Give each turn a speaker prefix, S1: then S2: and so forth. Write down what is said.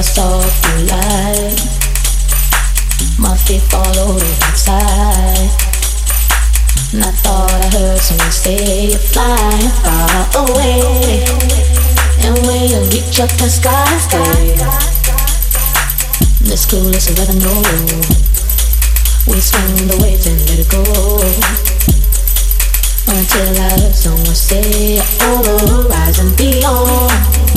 S1: I saw through light. My feet followed the outside. And I thought I heard someone say you're flying far away. And when you reach up the sky, stay. This cool is a know. We swing the waves and let it go. Until I heard someone say, over the horizon beyond.